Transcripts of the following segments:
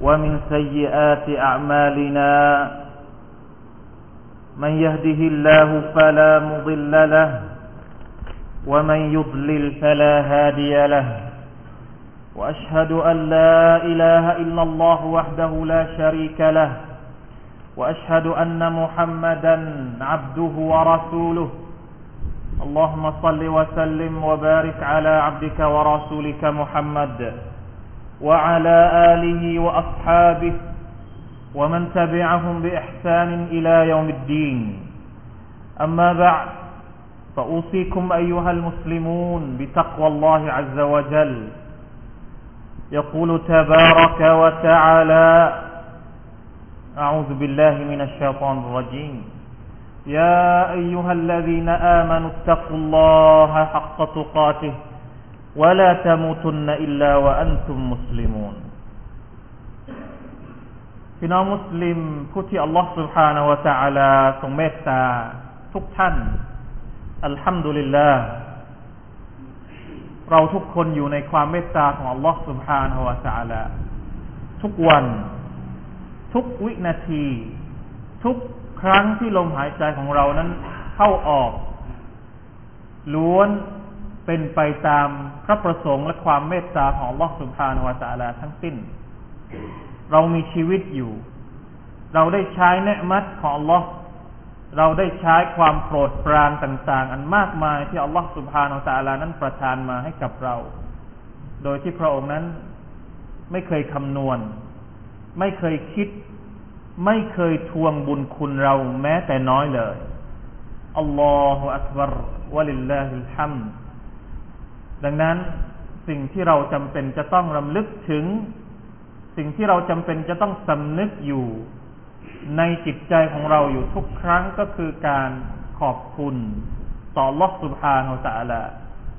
ومن سيئات أعمالنا من يهده الله فلا مضل له ومن يضلل فلا هادي له وأشهد أن لا إله إلا الله وحده لا شريك له وأشهد أن محمدا عبده ورسوله اللهم صل وسلم وبارك على عبدك ورسولك محمد وعلى آله وأصحابه ومن تبعهم بإحسان إلى يوم الدين. أما بعد فأوصيكم أيها المسلمون بتقوى الله عز وجل. يقول تبارك وتعالى أعوذ بالله من الشيطان الرجيم. يا أيها الذين آمنوا اتقوا الله حق تقاته ولا تموتن إلا وأنتم مسلمون พี่น้องมุสลิมผู้ที่อัลลอฮฺ سبحانه และ تعالى ทรงเมตตาทุกท่าน อัลฮัมดุลิลลาห์เราทุกคนอยู่ในความเมตตาของอัลลอฮฺ سبحانه และ تعالى ทุกวัน ทุกวินาที ทุกครั้งที่ลมหายใจของเรานั้นเข้าออก ล้วน เป็นไปตามพระประสงค์และความเมตตาของลอสุภานวตาลาทั้งสิ้น เรามีชีวิตอยู่ เราได้ใช้เนืมัดของลอเราได้ใช้ความโปรดปรานต่าง ๆ อันมากมายที่อัลลอฮฺสุบฮานาตาลานั้นประทานมาให้กับเรา โดยที่พระองค์นั้นไม่เคยคำนวณ ไม่เคยคิด ไม่เคยทวงบุญคุณเราแม้แต่น้อยเลยอัลลอฮฺอักบารวะลิลลาฮิลฮัมดั ดังนั้นสิ่งที่เราจำเป็นจะต้องรำลึกถึง สิ่งที่เราจำเป็นจะต้องสำนึกอยู่ ในจิตใจของเราอยู่ทุกครั้งก็คือการขอบคุณต่อลอสุภาโนตะละ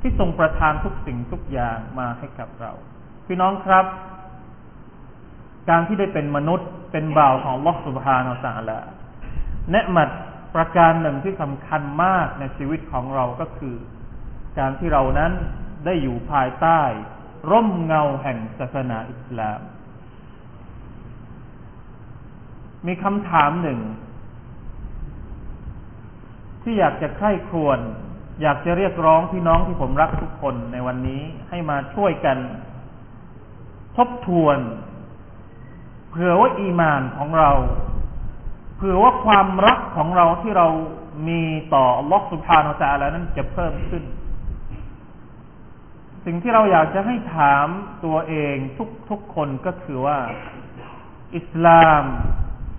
ที่ทรงประทานทุกสิ่งทุกอย่างมาให้กับเรา พี่น้องครับ การที่ได้เป็นมนุษย์เป็นบ่าวของลอสุภานาสังละเนืมัดประการหนึ่งที่สำคัญมากในชีวิตของเราก็คือ การที่เรานั้น ได้อยู่ภายใต้ ร่มเงาแห่งศาสนาอิสลาม มีคำถามหนึ่ง ที่อยากจะใคร่ครวญอยากจะเรียกร้องพี่น้องที่ผมรักทุกคนในวันนี้ให้มาช่วยกัน ทบทวน เผื่อว่าอีมานของเรา เผื่อว่าความรักของเราที่เรามีต่อลอฮฺสุบฮานาอัลลนั้นจะเพิ่มขึ้น สิ่งที่เราอยากจะให้ถามตัวเองทุกทุกคนก็คือว่า อิสลาม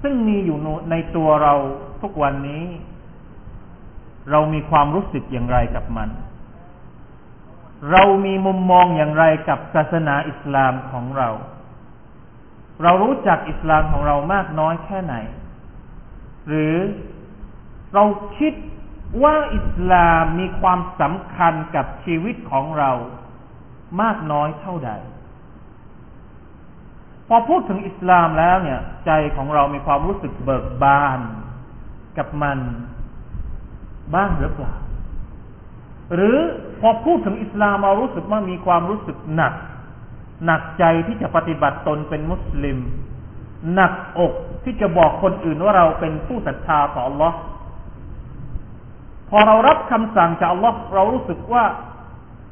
ซึ่งมีอยู่ในตัวเราทุกวันนี้ เรามีความรู้สึกอย่างไรกับมัน เรามีมุมมองอย่างไรกับศาสนาอิสลามของเรา เรารู้จักอิสลามของเรามากน้อยแค่ไหน หรือเราคิดว่าอิสลามมีความสำคัญกับชีวิตของเรา มากน้อยเท่าใด พอพูดถึงอิสลามแล้วเนี่ย ใจของเรามีความรู้สึกเบิกบานกับมันบ้างหรือเปล่า หรือพอพูดถึงอิสลามเรารู้สึกว่ามีความรู้สึกหนัก หนักใจที่จะปฏิบัติตนเป็นมุสลิม หนักอกที่จะบอกคนอื่นว่าเราเป็นผู้ศรัทธาต่อ Allah พอเรารับคำสั่งจาก Allah เรารู้สึกว่า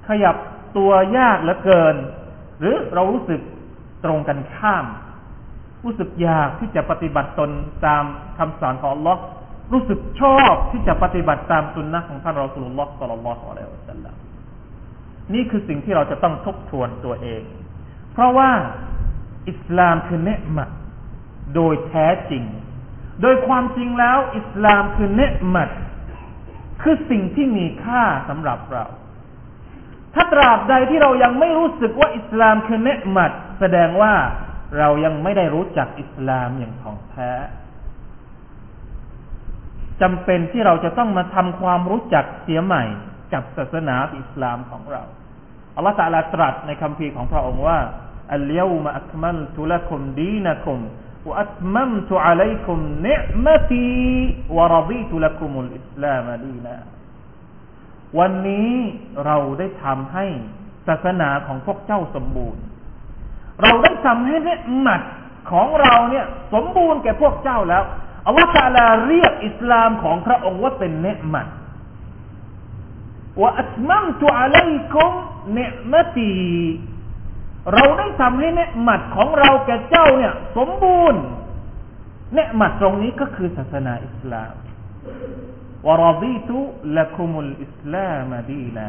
ขยับ ตัวยากเหลือเกิน หรือเรารู้สึกตรงกันข้าม รู้สึกอยากที่จะปฏิบัติตนตามคำสอนของ Allah รู้สึกชอบที่จะปฏิบัติตามสุนนะของท่านรอสุลลอฮ์สัลลัลลอฮุอะลัยฮิวะสัลลัมนี่คือสิ่งที่เราจะต้องทบทวนตัวเอง เพราะว่าอิสลามคือเนืมัดโดยแท้จริง โดยความจริงแล้ว อิสลามคือเนืมัดคือสิ่งที่มีค่าสำหรับเรา ถ้าตราบใดที่เรายังไม่รู้สึกว่าอิสลามคือเนืมัด แสดงว่าเรายังไม่ได้รู้จักอิสลามอย่างของแท้จำเป็นที่เราจะต้องมาทำความรู้จักเสียใหม่ กับศาสนาอิสลามของเราอัลลอฮฺตาลาตรัสในคำพีของพระองค์ว่าอัลยามะอัคมัลตุลักุมดีนักุมวอัตมัมตุอะลัยกุมเนิมตีวะรดีตุลักุมุลอิสลามดีนะ วันนี้เราได้ทำให้ศาสนาของพวกเจ้าสมบูรณ์ เราได้ทำให้เนืมัดของเราเนี่ย สมบูรณ์แก่พวกเจ้าแล้วอัลลอฮฺตาลาเรียกอิสลามของพระองค์ว่าเป็นเนืมัดว่าอัตมัมตุอะลัยกุมเนืมตีเราได้ทำให้เนืมัดของเราแก่เจ้าเนี่ย สมบูรณ์เนืมัดตรงนี้ก็คือศาสนาอิสลาม วรดีตุละคุมุลอิสลามดีนา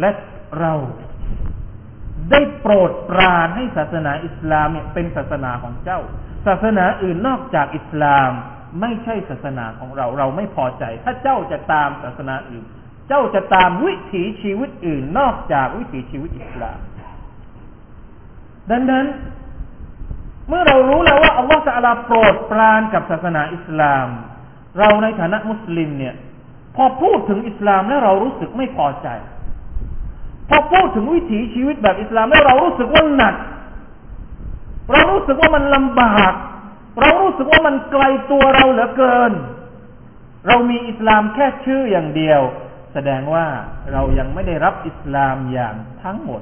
และเราได้โปรดปรานให้ศาสนาอิสลามเนี่ยเป็นศาสนาของเจ้า ศาสนาอื่นนอกจากอิสลาม ไม่ใช่ศาสนาของเรา เราไม่พอใจ ถ้าเจ้าจะตามศาสนาอื่น เจ้าจะตามวิถีชีวิตอื่น นอกจากวิถีชีวิตอิสลาม ดังนั้น เมื่อเรารู้แล้วว่าอัลลอฮฺจะลาโปรดปรานกับศาสนาอิสลาม เราในฐานะมุสลิมเนี่ย พอพูดถึงอิสลามแล้วเรารู้สึกไม่พอใจพอพูดถึงวิถีชีวิตแบบอิสลามแล้วเรารู้สึกว่าหนัก เรารู้สึกว่ามันลำบาก เรารู้สึกว่ามันไกลตัวเราเหลือเกิน เรามีอิสลามแค่ชื่ออย่างเดียว แสดงว่าเรายังไม่ได้รับอิสลามอย่างทั้งหมด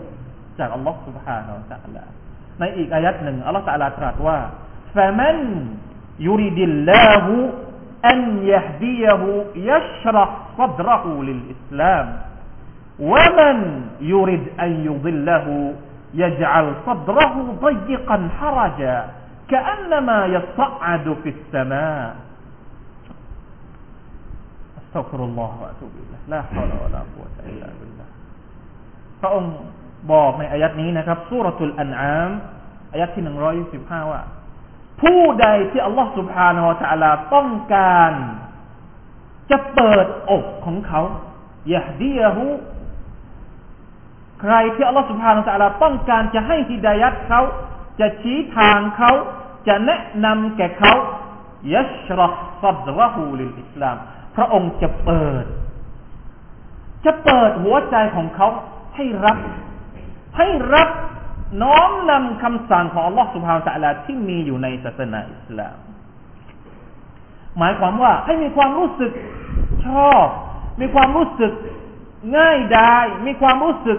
จากอัลลอฮฺ سبحانه และ تعالى ในอีกอายัดหนึ่งอัลลอฮฺ تعالى ตรัสว่า فمن يريد الله أن يهديه يشرح صدره للإسلام ومن يرد أن يضله يجعل صدره ضيقا حرجا كأنما يصعد في السماء استغفر الله وأتوب إليه لا حول ولا قوة إلا بالله พระองค์บอกในอายัดนี้นะครับสุรทุลอันอามอายัดที่หนึ่งร้อยสิบห้าว่า ผู้ใดที่อัลลอฮฺสุบฮานาอัลลอฮฺต้องการ จะเปิดอกของเขายะดียะฮูใครที่อัลลอฮฺสุบฮานาอัลลอฮฺต้องการจะให้ฮิดายัดเขา จะชี้ทางเขา จะแนะนำแก่เขายัชรัฟซัดรหูลิลอิสลาม พระองค์จะเปิด จะเปิดหัวใจของเขาให้รับ ให้รับ น้อมนำคำสั่งของอัลลอฮฺสุบฮานาอัลลอฮฺที่มีอยู่ในศาสนาอิสลาม หมายความว่าให้มีความรู้สึกชอบ มีความรู้สึกง่ายดาย มีความรู้สึก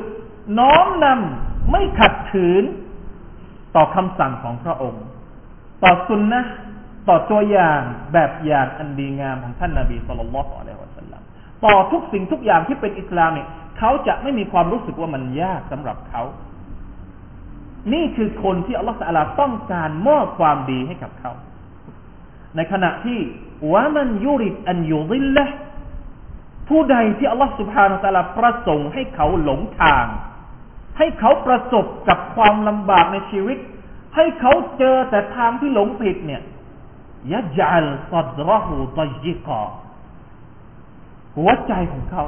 น้อมนำไม่ขัดขืน ต่อคำสั่งของพระองค์ ต่อสุนนะต่อตัวอย่างแบบอย่างอันดีงามของท่านนาบีสุลต่านละอะลัยฮิวะสัลลัมต่อทุกสิ่งทุกอย่างที่เป็นอิสลามเนี่ยเขาจะไม่มีความรู้สึกว่ามันยากสำหรับเขา นี่คือคนที่อัลลอฮฺสัลลาต้องการมอบความดีให้กับเขา ในขณะที่วะมันยุริดอันยุริลละผู้ใดที่อัลลอฮฺสุบฮานาตะลาประสงค์ให้เขาหลงทาง ให้เขาประสบกับความลำบากในชีวิต ให้เขาเจอแต่ทางที่หลงผิดเนี่ยยัจัลซัดรหูตยิกอหัวใจของเขา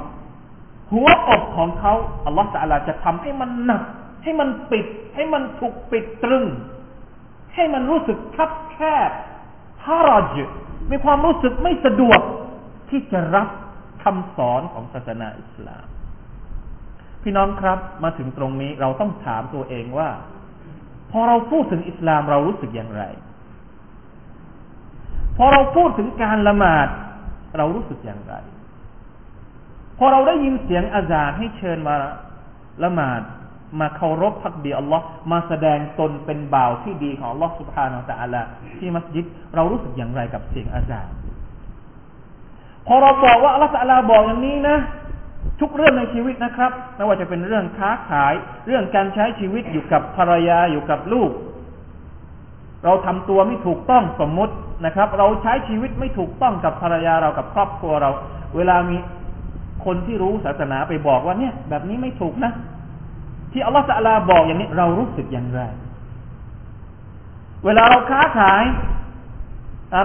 หัวอกของเขาอัลลอฮฺสัลลาจะทำให้มันหนัก ให้มันปิด ให้มันถูกปิดตรึง ให้มันรู้สึกคับแคบฮารอจมีความรู้สึกไม่สะดวกที่จะรับคำสอนของศาสนาอิสลาม พี่น้องครับมาถึงตรงนี้เราต้องถามตัวเองว่า พอเราพูดถึงอิสลามเรารู้สึกอย่างไร พอเราพูดถึงการละหมาด เรารู้สึกอย่างไร พอเราได้ยินเสียงอาจารย์ให้เชิญมาละหมาด มาเคารพพักดีอัลลอฮ์มาแสดงตนเป็นบ่าวที่ดีของอัลลอฮ์สุบฮานาอัลลอฮ์ที่มัสยิดเรารู้สึกอย่างไรกับเสียงอาจารย์พอเราบอกว่าอัลลอฮ์สัลลาบอกอย่างนี้นะ ทุกเรื่องในชีวิตนะครับไม่ว่าจะเป็นเรื่องค้าขาย เรื่องการใช้ชีวิตอยู่กับภรรยาอยู่กับลูก เราทำตัวไม่ถูกต้องสมมุตินะครับ เราใช้ชีวิตไม่ถูกต้องกับภรรยาเรากับครอบครัวเรา เวลามีคนที่รู้ศาสนาไปบอกว่าเนี่ย แบบนี้ไม่ถูกนะ ที่อัลลอฮฺสัลาบอกอย่างนี้ เรารู้สึกอย่างไร เวลาเราค้าขาย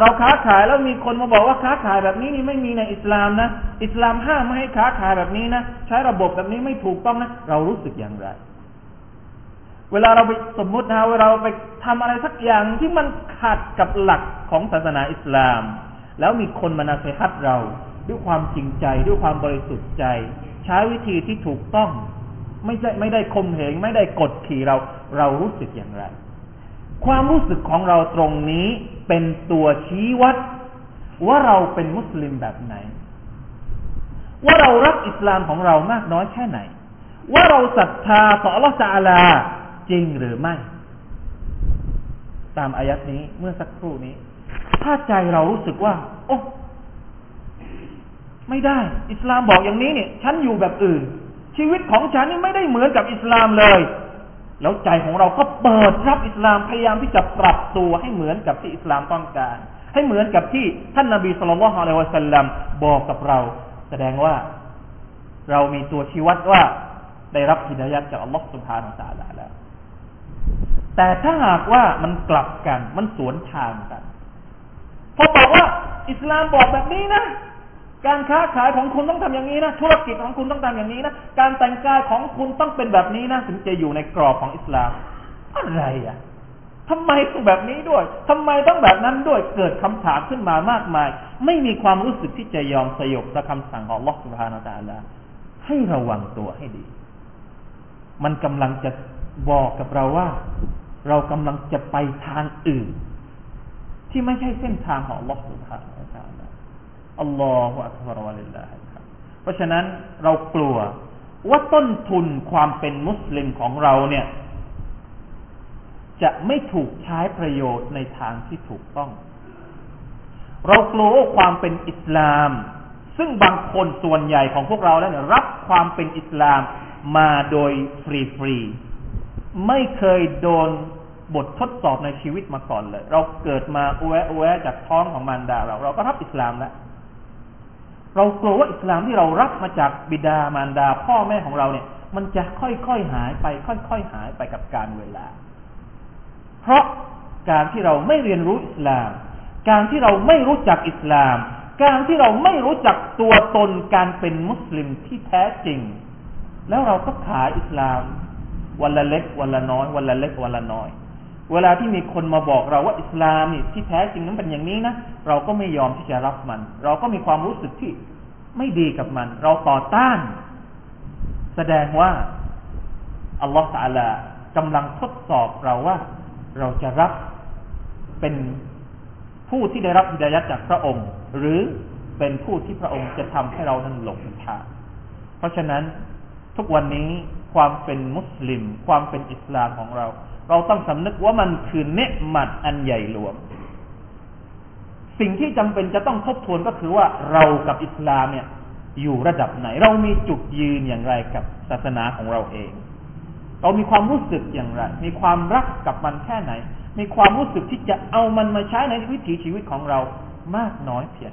เราค้าขายแล้วมีคนมาบอกว่าค้าขายแบบนี้นี่ไม่มีในอิสลามนะอิสลามห้ามไม่ให้ค้าขายแบบนี้นะใช้ระบบแบบนี้ไม่ถูกต้องนะเรารู้สึกอย่างไร เวลาเราไปสมมุตินะเวลาเราไปทำอะไรสักอย่างที่มันขัดกับหลักของศาสนาอิสลาม แล้วมีคนมานาเซฮัตเรา ด้วยความจริงใจ ด้วยความบริสุทธิ์ใจ ใช้วิธีที่ถูกต้อง ไม่ใช่ไม่ได้คมเหงไม่ได้กดขี่เรา เรารู้สึกอย่างไร ความรู้สึกของเราตรงนี้เป็นตัวชี้วัด ว่าเราเป็นมุสลิมแบบไหน ว่าเรารักอิสลามของเรามากน้อยแค่ไหน ว่าเราศรัทธาต่อลลอฮฺตาลาจริงหรือไม่ ตามอายัดนี้เมื่อสักครู่นี้ ถ้าใจเรารู้สึกว่า โอ้ไม่ได้ อิสลามบอกอย่างนี้เนี่ย ฉันอยู่แบบอื่น ชีวิตของฉันนี่ไม่ได้เหมือนกับอิสลามเลย แล้วใจของเราก็เปิดรับอิสลามพยายามที่จะปรับตัวให้เหมือนกับที่อิสลามต้องการ ให้เหมือนกับที่ท่านนาบีสุลต่านละฮ์อะลัยวะสัลลัมบอกกับเรา แสดงว่าเรามีตัวชี้วัดว่าได้รับฮิดายัดจากอัลลอฮฺสุบฮานาอัลลอฮฺแล้ว แต่ถ้าหากว่ามันกลับกัน มันสวนทางกันพอบอกว่า อิสลามบอกแบบนี้นะ การค้าขายของคุณต้องทำอย่างนี้นะธุรกิจของคุณต้องทำอย่างนี้นะการแต่งกายของคุณต้องเป็นแบบนี้นะถึงจะอยู่ในกรอบของอิสลาม อะไรอะทำไมต้องแบบนี้ด้วยทำไมต้องแบบนั้นด้วยเกิดคำถามขึ้นมามากมาย ไม่มีความรู้สึกที่จะยอมสยบต่อคำสั่งของลอสุภานาตาลาให้ระวังตัวให้ดี มันกำลังจะบอกกับเราว่า เรากำลังจะไปทางอื่น ที่ไม่ใช่เส้นทางของลอสุภานาตาลา อัลลอฮฺอัลลอฮฺวะลิลลาฮเพราะฉะนั้นเรากลัวว่าต้นทุนความเป็นมุสลิมของเราเนี่ย จะไม่ถูกใช้ประโยชน์ในทางที่ถูกต้อง เรากลัวความเป็นอิสลาม ซึ่งบางคนส่วนใหญ่ของพวกเราแล้วเนี่ยรับความเป็นอิสลามมาโดยฟรีฟรีไม่เคยโดนบททดสอบในชีวิตมาก่อนเลย เราเกิดมาอวอวจากท้องของมารดาเรา เราก็รับอิสลามแล้ว เรากลัวว่าอิสลามที่เรารับมาจากบิดามารดาพ่อแม่ของเราเนี่ย มันจะค่อยๆหายไป ค่อยๆหายไปกับกาลเวลา เพราะการที่เราไม่เรียนรู้อิสลาม การที่เราไม่รู้จักอิสลาม การที่เราไม่รู้จักตัวตนการเป็นมุสลิมที่แท้จริง แล้วเราก็ขายอิสลาม วันละเล็ก วันละน้อย วันละเล็กวันละน้อย เวลาที่มีคนมาบอกเราว่าอิสลามนี่ที่แท้จริงนั้นเป็นอย่างนี้นะเราก็ไม่ยอมที่จะรับมัน เราก็มีความรู้สึกที่ไม่ดีกับมัน เราต่อต้าน แสดงว่าอัลลอฮฺสัลลากำลังทดสอบเราว่า เราจะรับเป็นผู้ที่ได้รับฮิดายัดจากพระองค์ หรือเป็นผู้ที่พระองค์จะทำให้เรานั้นหลงทางเพราะฉะนั้น ทุกวันนี้ความเป็นมุสลิม ความเป็นอิสลามของเรา เราต้องสำนึกว่ามันคือเนืมัดอันใหญ่หลวง สิ่งที่จำเป็นจะต้องทบทวนก็คือว่าเรากับอิสลามเนี่ย อยู่ระดับไหน เรามีจุดยืนอย่างไรกับศาสนาของเราเอง เรามีความรู้สึกอย่างไร มีความรักกับมันแค่ไหน มีความรู้สึกที่จะเอามันมาใช้ในวิถีชีวิตของเรามากน้อยเพียง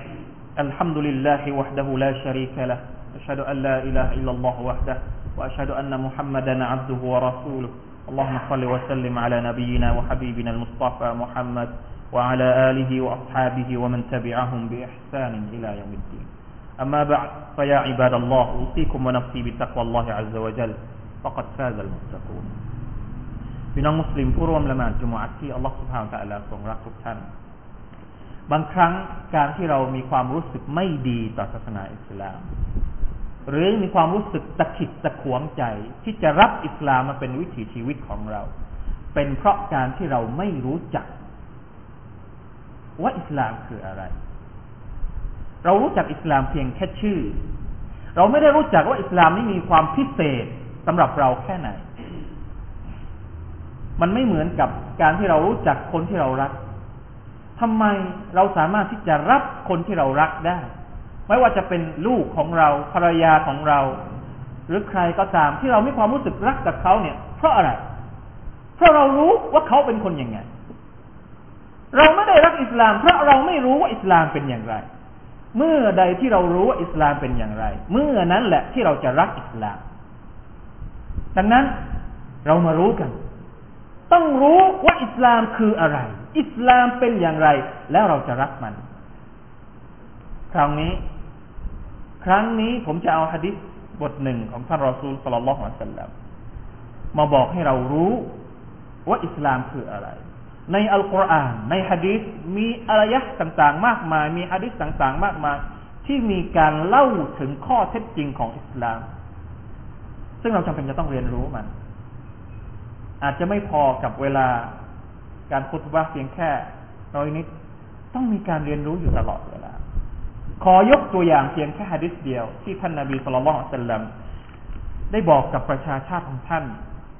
الحمد لله وحده لا شريك له أشهد أن لا إله إلا الله وحده وأشهد أن محمدا عبده ورسوله اللهم صل وسلم على نبينا وحبيبنا المصطفى محمد وعلى آله وأصحابه ومن تبعهم بإحسان إلى يوم الدين أما بعد فيا عباد الله أوصيكم ونفسي بتقوى الله عز وجل فقد فاز المتقون พี่น้องมุสลิมผู้ร่วมละหมาดจุมอัตที่อัลลอฮฺสุบฮานตะลาทรงรักทุกท่านบางครั้ง การที่เรามีความรู้สึกไม่ดีต่อศาสนาอิสลาม หรือมีความรู้สึกตะขิดตะขวงใจ ที่จะรับอิสลามมาเป็นวิถีชีวิตของเรา เป็นเพราะการที่เราไม่รู้จัก ว่าอิสลามคืออะไร เรารู้จักอิสลามเพียงแค่ชื่อ เราไม่ได้รู้จักว่าอิสลามนี่มีความพิเศษสำหรับเราแค่ไหน มันไม่เหมือนกับการที่เรารู้จักคนที่เรารัก ทำไมเราสามารถที่จะรับคนที่เรารักได้ ไม่ว่าจะเป็นลูกของเราภรรยาของเรา หรือใครก็ตามที่เรามีความรู้สึกรักกับเขาเนี่ย เพราะอะไร เพราะเรารู้ว่าเขาเป็นคนยังไง เราไม่ได้รักอิสลาม เพราะเราไม่รู้ว่าอิสลามเป็นอย่างไร เมื่อใดที่เรารู้ว่าอิสลามเป็นอย่างไร เมื่อนั้นแหละที่เราจะรักอิสลาม ดังนั้นเรามารู้กัน ต้องรู้ว่าอิสลามคืออะไร อิสลามเป็นอย่างไร แล้วเราจะรักมัน ครั้งนี้ ครั้งนี้ผมจะเอาฮะดิษบทหนึ่งของท่านรอซูลสลลัลลอฮุอะลัยฮิสัลลัมมาบอกให้เรารู้ว่าอิสลามคืออะไร ในอัลกุรอานในฮะดีษมีอารยะต่างๆ มากมาย มีฮะดีษต่างๆ มากมาย ที่มีการเล่าถึงข้อเท็จจริงของอิสลาม ซึ่งเราจำเป็นจะต้องเรียนรู้มัน อาจจะไม่พอกับเวลา การคุตบะเพียงแค่น้อยนิด ต้องมีการเรียนรู้อยู่ตลอดเวลา ขอยกตัวอย่างเพียงแค่ฮะดิษเดียว ที่ท่านนาบีสุลต่านสัลลัมได้บอกกับประชาชาติของท่าน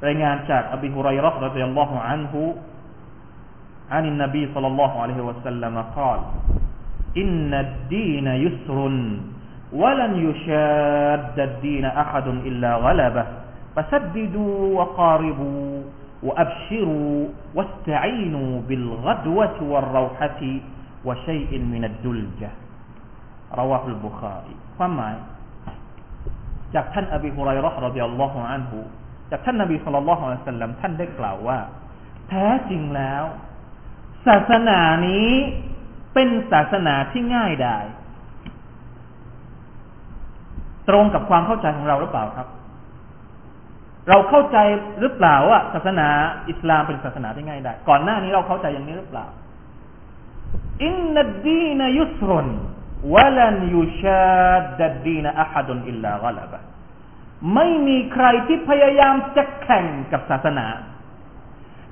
รายงานจากอบีฮุไรรอห์รดิยัลลอฮุอันฮุ عن النبي صلى الله عليه وسلم قال إن الدين يسر ولن يشاد الدين أحد إلا غلبه فسددوا وقاربوا وأبشروا واستعينوا بالغدوة والروحة وشيء من الدلجة رواه البخاري ความหมายจากท่านอบีฮุไรรอห์รดิยัลลอฮุอันฮุจากท่านนบีสุลต่านละฮ์อัลสัลลัมท่านได้กล่าวว่า แท้จริงแล้ว ศาสนานี้เป็นศาสนาที่ง่ายดายตรงกับความเข้าใจของเราหรือเปล่าครับ เราเข้าใจหรือเปล่าว่าศาสนาอิสลามเป็นศาสนาที่ง่ายไดายก่อนหน้านี้เราเข้าใจอย่างนี้หรือเปล่า อินนัดดีนยุสรนวะลันยุชาดัดดีนอะฮัดุนอิลลากลบะไม่มีใครที่พยายามจะแข่งกับศาสนา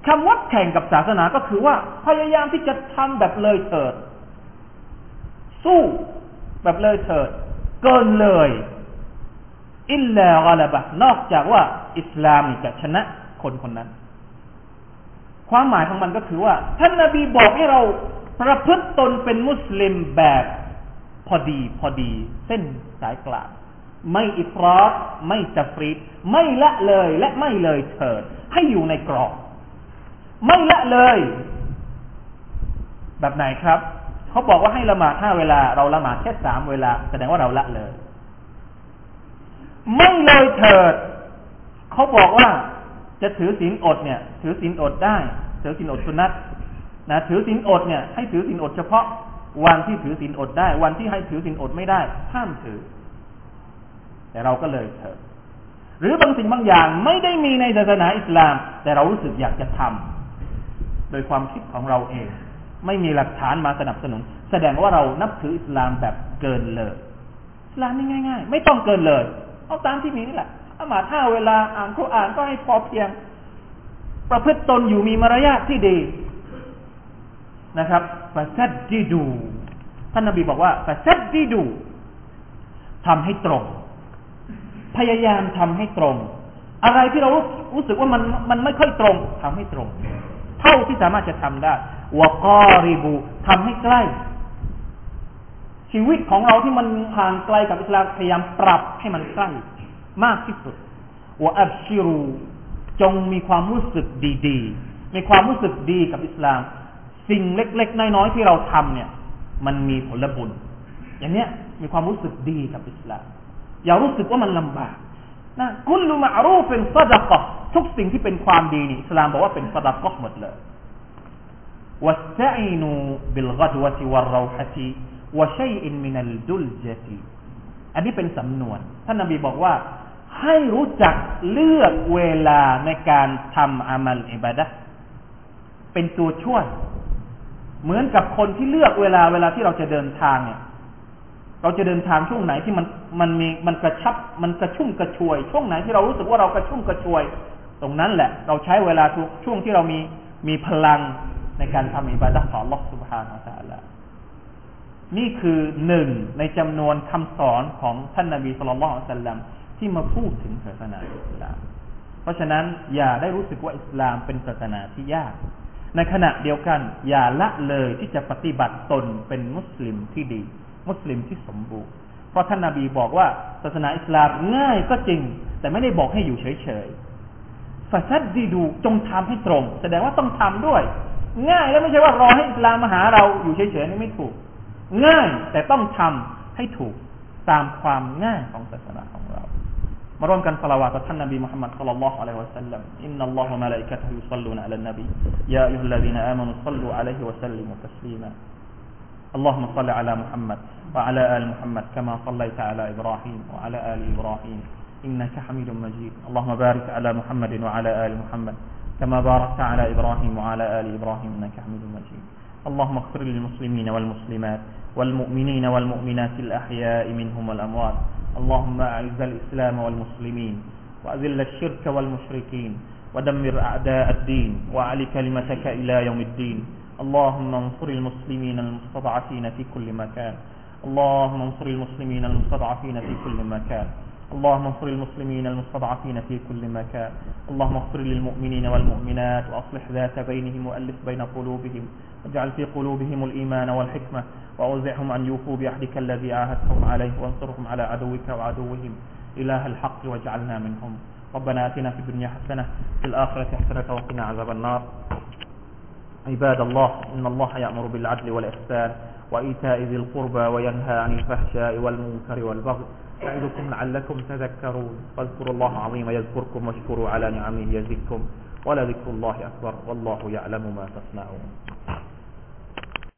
คำว่าแข่งกับศาสนาก็คือว่า พยายามที่จะทำแบบเลยเถิด สู้แบบเลยเถิด เกินเลย อิลลากลบะนอกจากว่า อิสลามจะชนะคนคนนั้น ความหมายของมันก็คือว่า ท่านนาบีบอกให้เราประพฤติตนเป็นมุสลิมแบบพอดีพอดี เส้นสายกลางไม่อิฟรอตไม่จะฟรีดไม่ละเลยและไม่เลยเถิด ให้อยู่ในกรอบ ไม่ละเลย แบบไหนครับ เขาบอกว่าให้ละหมาดห้าเวลา เราละหมาดแค่สามเวลา แสดงว่าเราละเลย ไม่เลยเถิด เขาบอกว่าจะถือศีลอดเนี่ย ถือศีลอดได้ ถือศีลอดสุนัตนะถือศีลอดเนี่ยให้ถือศีลอดเฉพาะวันที่ถือศีลอดได้ วันที่ให้ถือศีลอดไม่ได้ห้ามถือ แต่เราก็เลยเถอะหรือบางสิ่งบางอย่างไม่ได้มีในศาสนาอิสลาม แต่เรารู้สึกอยากจะทำโดยความคิดของเราเอง ไม่มีหลักฐานมาสนับสนุน แสดงว่าเรานับถืออิสลามแบบเกินเลยอิสลามนี่ง่ายๆ ไม่ต้องเกินเลย เอาตามที่มีนี่แหละอามาถ้าเวลาอ่านคุอ่านก็ให้พอเพียง ประพฤติตนอยู่มีมารยาทที่ดีนะครับฟาซัดดีดู ท่านนบีบอกว่าฟาซัดดีดูทำให้ตรง พยายามทำให้ตรง อะไรที่เรารู้สึกว่ามันมันไม่ค่อยตรงทำให้ตรง เท่าที่สามารถจะทำได้วกอริบูทำให้ใกล้ ชีวิตของเราที่มันห่างไกลกับอิสลามพยายามปรับให้มันใกล้มากที่สุดวอับชิรูจงมีความรู้สึกดีๆ มีความรู้สึกดีกับอิสลาม สิ่งเล็ก ๆ น้อยๆที่เราทำเนี่ย มันมีผลบุญ อย่างเนี้ยมีความรู้สึกดีกับอิสลาม อย่ารู้สึกว่ามันลำบากนะกุลลุมารูเป็นซาดกะทุกสิ่งที่เป็นความดีนี่อิสลามบอกว่าเป็นซาดะกะหมดเลยวัสตัอินูบิลกัดวะติวะเราฮะติ วะชัยอินมินัลดุลเจตีอันนี้เป็นสำนวน ท่านนบีบอกว่า ให้รู้จักเลือกเวลาในการทำอามัลอิบาดะเป็นตัวช่วย เหมือนกับคนที่เลือกเวลาเวลาที่เราจะเดินทางเนี่ยเราจะเดินทางช่วงไหนที่มันมันมีมันกระชับมันกระชุ่มกระชวย ช่วงไหนที่เรารู้สึกว่าเรากระชุ่มกระชวย ตรงนั้นแหละ เราใช้เวลาช่วงที่เรามีมีพลังในการทำอิบาดะต่อลอสุบฮานาอัลลอ นี่คือหนึ่งในจำนวนคำสอนของท่านนาบีสุลต่านสัลลัมที่มาพูดถึงศาสนาอิสลาม เพราะฉะนั้นอย่าได้รู้สึกว่าอิสลามเป็นศาสนาที่ยาก ในขณะเดียวกัน อย่าละเลยที่จะปฏิบัติตนเป็นมุสลิมที่ดี มุสลิมที่สมบูรณ์ เพราะท่านนาบีบอกว่าศาสนาอิสลามง่ายก็จริง แต่ไม่ได้บอกให้อยู่เฉยๆฟาซัดดีดูจงทำให้ตรง แสดงว่าต้องทำด้วย ง่ายแล้วไม่ใช่ว่ารอให้อิสลามมาหาเราอยู่เฉยๆนี่ไม่ถูก ง่ายแต่ต้องทำให้ถูกตามความง่ายของศาสนาของเรามาร่วมกันสละวาตท่านนบีมุฮัมมัด صلى الله عليه وسلم إن الله وملائكته يصلون على النبي يا أيها الذين آمنوا صلوا عليه وسلموا تسليما اللهم صل على محمد وعلى آل محمد كما صليت على إبراهيم وعلى آل إبراهيم إنك حميد مجيد اللهم بارك على محمد وعلى آل محمد كما باركت على إبراهيم وعلى آل إبراهيم إنك حميد مجيد اللهم اغفر للمسلمين والمسلمات والمؤمنين والمؤمنات الأحياء منهم والأموات. اللهم أعز الإسلام والمسلمين وأذل الشرك والمشركين ودمر أعداء الدين وأعل كلمتك إلى يوم الدين. اللهم انصر المسلمين المستضعفين في كل مكان. اللهم انصر المسلمين المستضعفين في كل مكان. اللهم انصر المسلمين المستضعفين في كل مكان. اللهم اغفر للمؤمنين والمؤمنات وأصلح ذات بينهم وألف بين قلوبهم واجعل في قلوبهم الإيمان والحكمة. وأوزعهم أن يوفوا بعهدك الذي عاهدتهم عليه وانصرهم على عدوك وعدوهم. إله الحق واجعلنا منهم. ربنا آتنا في الدنيا حسنة في الآخرة حسنة وقنا عذاب النار. عباد الله إن الله يأمر بالعدل والإحسان وإيتاء ذي القربى وينهى عن الفحشاء والمنكر والبغي. يعظكم لعلكم تذكرون. فاذكروا الله عظيم يذكركم واشكروا على نعمه يزدكم. ولذكر الله أكبر والله يعلم ما تصنعون.